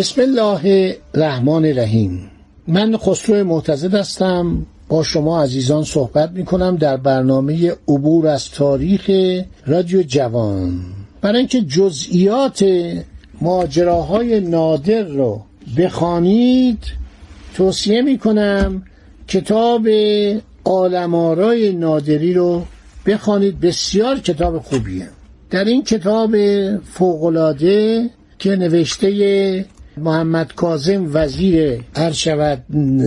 بسم الله الرحمن الرحیم. من خسرو معتزد هستم. با شما عزیزان صحبت می کنم در برنامه عبور از تاریخ رادیو جوان. برای اینکه جزئیات ماجراهای نادر رو بخوانید توصیه می کنم کتاب آلمارای نادری رو بخوانید. بسیار کتاب خوبیه. در این کتاب فوقلاده که نوشته محمد کازم وزیر شود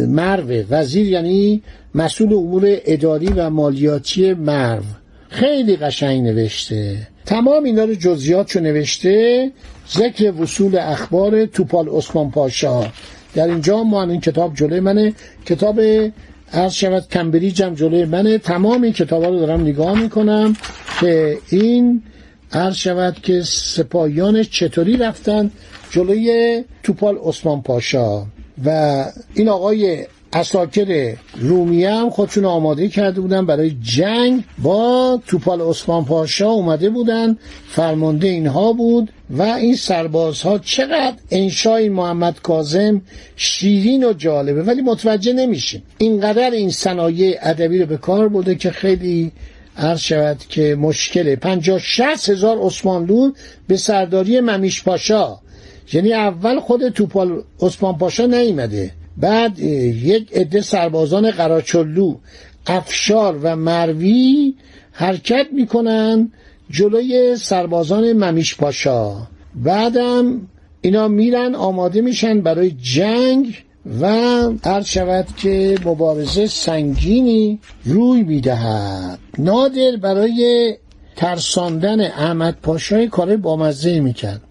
مرو. وزیر یعنی مسئول امور اداری و مالیاتی مرو. خیلی قشنگ نوشته. تمام اینا رو جزئیاتشو نوشته ذکر وصول اخبار توپال عثمان پاشا در اینجا ما این کتاب جلوی منه. کتاب عرض شود کمبریج هم جلوی منه. تمام این کتاب رو دارم نگاه می‌کنم که این عرض شود که سپاهیانش چطوری رفتن جلوی توپال عثمان پاشا و این آقای اساکر رومیه هم خودشون آماده کرده بودن برای جنگ با توپال عثمان پاشا اومده بودن فرمانده اینها بود و این سربازها چقدر انشای محمد کازم شیرین و جالبه. ولی متوجه نمیشیم. اینقدر این صنایع ادبی رو به کار برده که خیلی عرض شود که مشکله پنجاه شست هزار عثمانلو به سرداری ممیش پاشا. یعنی اول خود توپال عثمان پاشا نیمده بعد یک عده سربازان قراچلو افشار و مروی حرکت می‌کنن جلوی سربازان ممیش پاشا. بعدم اینا میرن آماده میشن برای جنگ. و عرض شود که مبارزه سنگینی روی می‌دهد. نادر برای ترساندن احمد پاشای کار بامزه می‌کرد.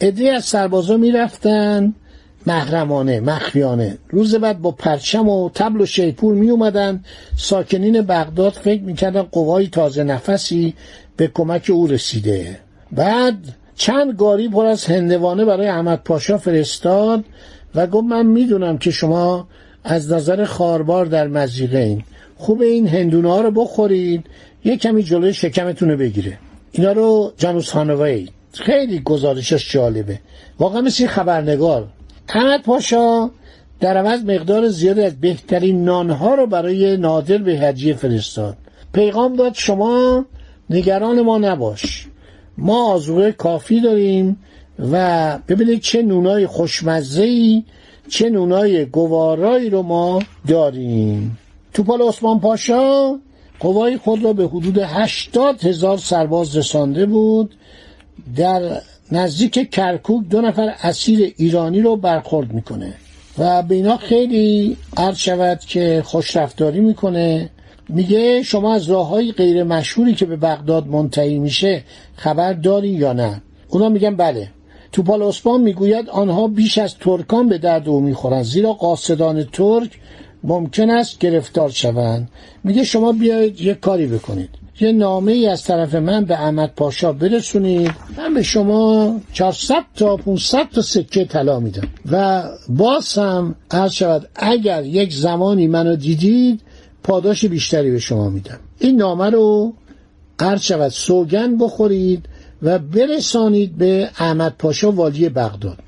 ادهی از سربازا می‌رفتن محرمانه مخفیانه. روز بعد با پرچم و تبل و شیپور می اومدن ساکنین بغداد فکر می‌کردن قوای تازه نفسی به کمک او رسیده. بعد چند گاری پر از هندوانه برای احمد پاشا فرستاد. و گفت من می‌دونم که شما از نظر خاربار در مزیقه این. خوب این هندونه ها رو بخورید یه کمی جلوی شکمتون رو بگیره. اینا رو جانوس خانوایی. خیلی گزارشش جالبه. واقعا مثل خبرنگار. احمد پاشا در عوض مقدار زیادی از بهترین نانها رو برای نادر به هدیه فرستاد. پیغام داد شما نگران ما نباش. ما آزوقه کافی داریم. و ببینید چه نونای خوشمزه چه نونای گوارایی رو ما داریم. توپال عثمان پاشا قوای خود را به حدود هشتاد هزار سرباز رسانده بود. در نزدیک کرکوک دو نفر اسیر ایرانی رو برخورد می‌کنه. و به اینا خیلی عرض شود که خوشرفتاری می‌کنه. میگه شما از راه های غیر مشهوری که به بغداد منتهی میشه خبر داری یا نه؟ اونا میگن بله. توپال عثمان می‌گوید آنها بیش از ترکان به درد او می‌خورند زیرا قاصدان ترک ممکن است گرفتار شوند. میگه شما بیاید یک کاری بکنید. یه نامه ای از طرف من به احمد پاشا برسونید. من به شما 400 تا 500 تا سکه طلا میدم. و باز هم عرض شود اگر یک زمانی منو دیدید پاداش بیشتری به شما میدم. این نامه رو عرض شود سوگن بخورید. و برسانید به احمد پاشا والی بغداد.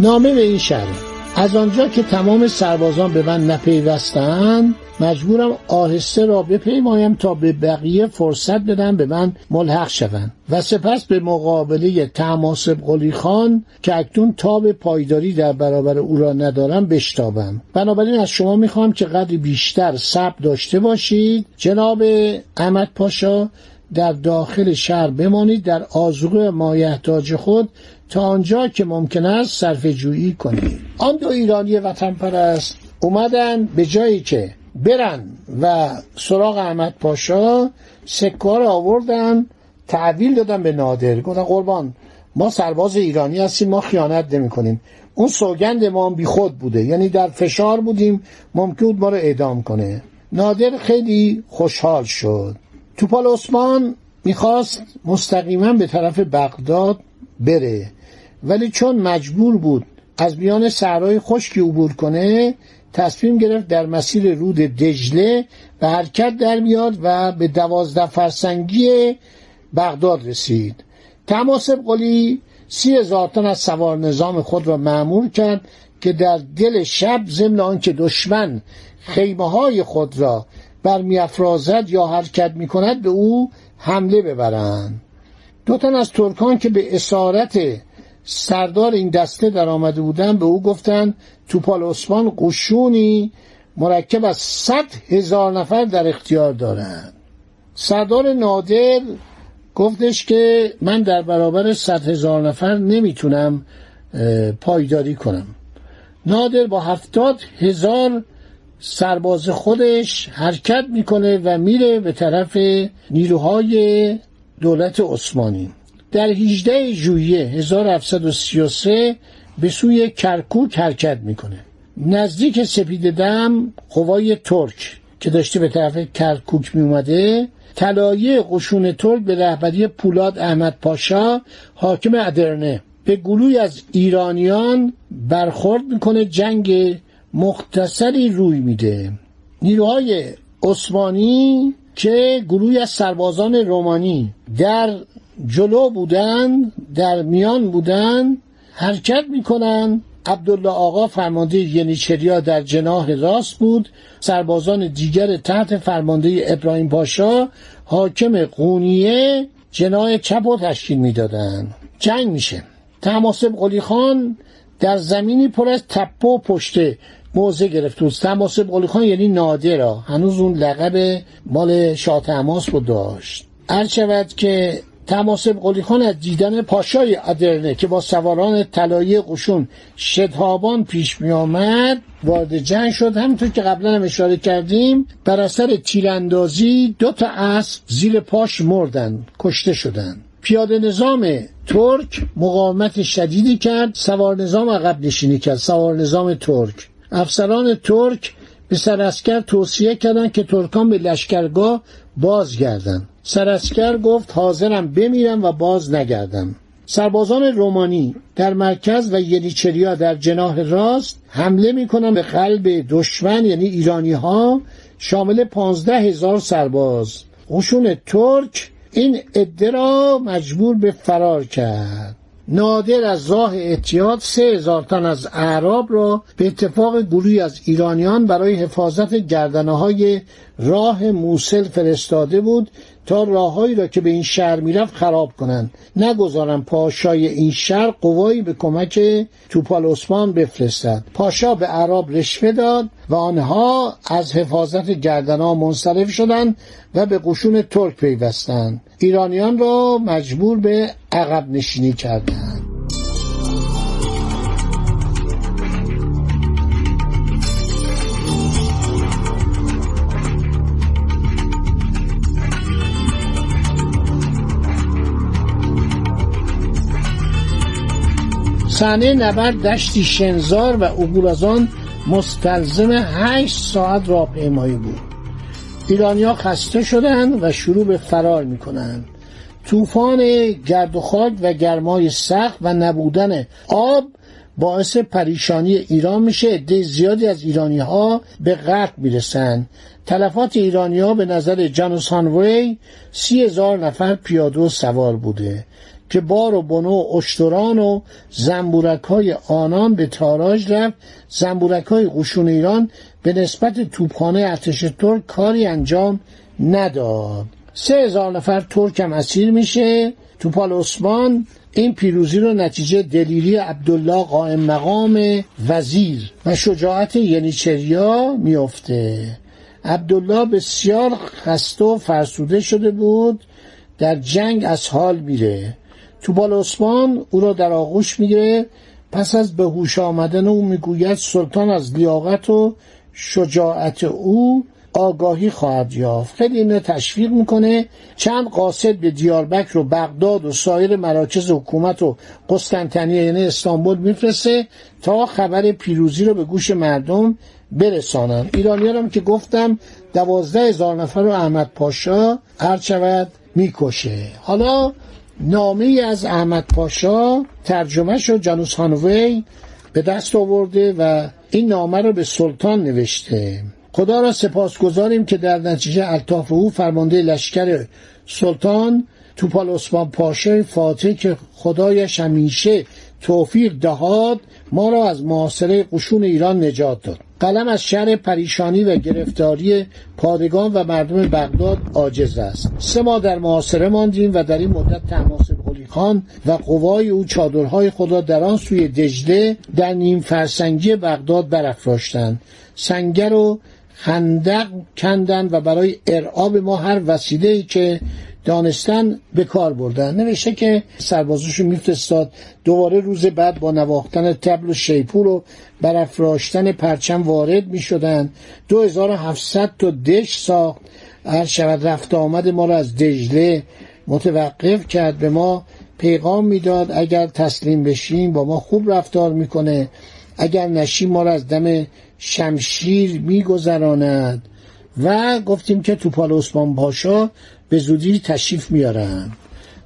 نامه به این شهر از آنجا که تمام سربازان به من نپیوستند مجبورم آهسته را بپیمایم تا به بقیه فرصت بدم به من ملحق شوند. و سپس به مقابله تماسب قلی خان که اکنون تاب پایداری در برابر او را ندارم بشتابم. بنابراین از شما می‌خوام که قدری بیشتر صبر داشته باشید. جناب احمد پاشا در داخل شهر بمانید در آزوغ مایحتاج خود تا آنجا که ممکن است صرف جویی کنید. آن دو ایرانی وطن پرست اومدن به جایی که برن و سراغ احمد پاشا سکه را آوردن تحویل دادن به نادر. گفتن قربان ما سرباز ایرانی هستیم ما خیانت نمی کنیم اون سوگند ما بی خود بوده. یعنی در فشار بودیم ممکن بود ما رو اعدام کنه. نادر خیلی خوشحال شد. توپال عثمان می‌خواست مستقیما به طرف بغداد بره. ولی چون مجبور بود از میان صحرای خشکی عبور کنه تصمیم گرفت در مسیر رود دجله به حرکت در میاد و به دوازده فرسنگی بغداد رسید. تماسب قلی سی هزار تن از سوار نظام خود را معمور کرد که در دل شب ضمن آنکه دشمن خیمه های خود را برمیافرازد یا حرکت می کند به او حمله ببرند. دو تن از ترکان که به اسارت سردار این دسته در آمده بودن به او گفتند توپال عثمان قشونی مرکب از صد هزار نفر در اختیار دارند. سردار نادر گفتش که من در برابر صد هزار نفر نمی‌تونم پایداری کنم. نادر با هفتاد هزار سرباز خودش حرکت می‌کنه و میره به طرف نیروهای دولت عثمانی. در 18 ژوئیه 1733 به سوی کرکوک حرکت می‌کنه. نزدیک سپید دم قوای ترک که داشته به طرف کرکوک می اومده قشون ترک به رهبری پولاد احمد پاشا حاکم ادرنه. به گلوی از ایرانیان برخورد می‌کنه جنگ مختصری روی میده. نیروهای عثمانی که گروهی از سربازان رومانی در جلو بودن در میان بودن حرکت می‌کنن. عبدالله آقا فرمانده ینیچریا در جناح راست بود. سربازان دیگر تحت فرمانده ابراهیم پاشا حاکم قونیه جناح چپ و تشکیل می‌دادند جنگ میشه. تماسب قلی خان در زمینی پر از تپه و پشته موضع گرفت بود تماسب قلی خان یعنی نادرا. هنوز اون لقب مال شاه تماس رو داشت. هر شود که تماسب قلی خان از دیدن پاشای ادرنه که با سواران طلایی قشون شدهابان پیش می آمد وارد جنگ شد. همینطور که قبلا هم اشاره کردیم بر اثر تیراندازی دو تا اسب زیر پاش مردن کشته شدن. پیاده نظام ترک مقاومت شدیدی کرد. سوار نظام عقب نشینی کرد. سوار نظام ترک. افسران ترک به سراسکر توصیه کردند که ترکان به لشکرگاه بازگردند. سراسکر گفت حاضرم بمیرم و باز نگردم. سربازان رومانی در مرکز و ینیچریا در جناح راست حمله می‌کنن به قلب دشمن یعنی ایرانی ها شامل پانزده هزار سرباز. قشون ترک این عده را مجبور به فرار کرد. نادر از راه اتیاد سه هزار تن از اعراب را به اتفاق گروهی از ایرانیان برای حفاظت گردنه های راه موسل فرستاده بود تا راههایی را که به این شهر می‌رفت خراب کنند. نگذارن پاشای این شهر قوایی به کمک توپال عثمان بفرستد. پاشا به عرب رشوه داد و آنها از حفاظت گردنها منصرف شدند و به قشون ترک پیوستند ایرانیان را مجبور به عقب نشینی کردند صحنه نبرد دشتی شنزار و عبور از آن مستلزم هشت ساعت راهپیمایی بود. ایرانیا خسته شدند و شروع به فرار می‌کنند. طوفان گرد و خاک و گرمای سخت و نبودن آب باعث پریشانی ایران میشه. عده زیادی از ایرانی ها به قتل می‌رسن تلفات ایرانی ها به نظر جانوس هانوی سی هزار نفر پیاده و سوار بوده. که بار و بنو و اشتران و زنبورک های آنان به تاراج رفت. زنبورک های قشون ایران به نسبت توپخانه ارتش ترک کاری انجام نداد. سه هزار نفر ترک هم اسیر میشه. توپال عثمان این پیروزی رو نتیجه دلیری عبدالله قائم مقام وزیر و شجاعت ینیچریا میفته عبدالله بسیار خسته و فرسوده شده بود. در جنگ از حال میره. توپال عثمان او را در آغوش می‌گیره. پس از به هوش آمدن او می‌گوید سلطان از لیاقت و شجاعت او آگاهی خواهد یافت. خیلی اینو تشویق می‌کنه. چند قاصد به دیاربکر و بغداد و سایر مراکز حکومت و قسطنطنیه یعنی استانبول میفرسته تا خبر پیروزی رو به گوش مردم برسانن. هم که گفتم دوازده هزار نفر رو احمد پاشا هر شود می‌کشه. حالا نامه از احمد پاشا ترجمه شد جانوس هانوی به دست آورده و این نامه رو به سلطان نوشته. خدا را سپاس گذاریم که در نتیجه الطاف او فرمانده لشکر سلطان توپال عثمان پاشای فاتح که خدایش همیشه توفیق دهاد ما را از محاصره قشون ایران نجات داد. قلم از شهر پریشانی و گرفتاری پادگان و مردم بغداد عاجز است. سه ماه در محاصره ماندیم و در این مدت تماسب قلی خان و قوای او چادرهای خدا در آن سوی دجله در نیم فرسنگی بغداد برافراشتند. سنگر و خندق کندن و برای ارعاب ما هر وسیله که دانستن به کار بردن. نوشته که سربازوشو میفرستاد. دوباره روز بعد با نواختن تبل و شیپور و برافراشتن پرچم وارد می‌شدن. 2700 تا دش ساخت. هر شود رفت آمد ما را از دجله متوقف کرد. به ما پیغام می‌داد اگر تسلیم بشیم با ما خوب رفتار می‌کنه. اگر نشیم ما را از دم شمشیر میگذراند. و گفتیم که توپال عثمان پاشا به زودی تشریف میارن.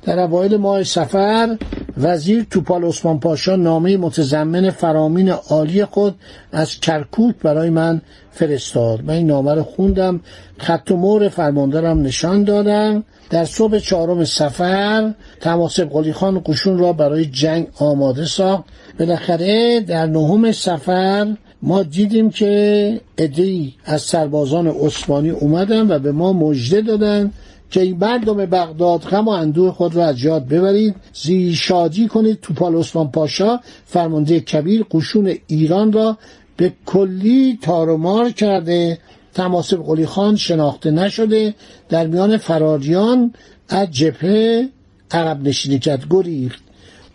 در اوایل ماه سفر وزیر توپال عثمان پاشا نامه متضمن فرامین عالی خود از کرکوک برای من فرستاد. من این نامه رو خوندم خط و مور فرماندارم نشان دادم. در صبح چهارم سفر تماسب قلی خان قشون را برای جنگ آماده ساخت. بالاخره در نهم سفر ما دیدیم که ادهی از سربازان عثمانی اومدن و به ما مژده دادن. که این مردم بغداد غم و اندوه خود را از یاد ببرید. زی شادی کنید توپال عثمان پاشا. فرمانده کبیر قشون ایران را به کلی تارمار کرده. تماسب قلی خان شناخته نشده. در میان فراریان از جبهه عقب نشینی کرد گریخت.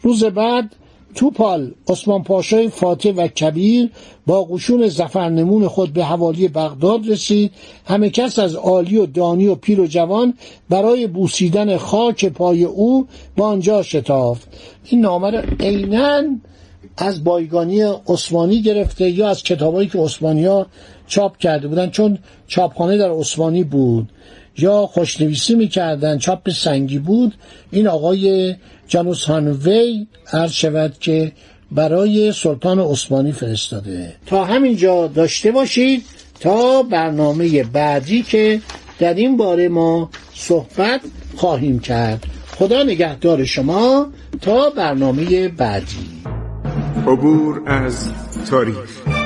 روز بعد توپال عثمان پاشای فاتح و کبیر با قشون زفرنمون خود به حوالی بغداد رسید. همه کس از عالی و دانی و پیر و جوان برای بوسیدن خاک پای او با آنجا شتافت. این نامه را عینا از بایگانی عثمانی گرفته یا از کتابایی که عثمانی ها چاپ کرده بودن چون چاپخانه در عثمانی بود. یا خوشنویسی می‌کردن چاپ سنگی بود. این آقای جانوس هانوی عرض شود که برای سلطان عثمانی فرستاده. تا همینجا داشته باشید تا برنامه بعدی که در این باره ما صحبت خواهیم کرد. خدا نگهدار شما تا برنامه بعدی. عبور از تاریخ.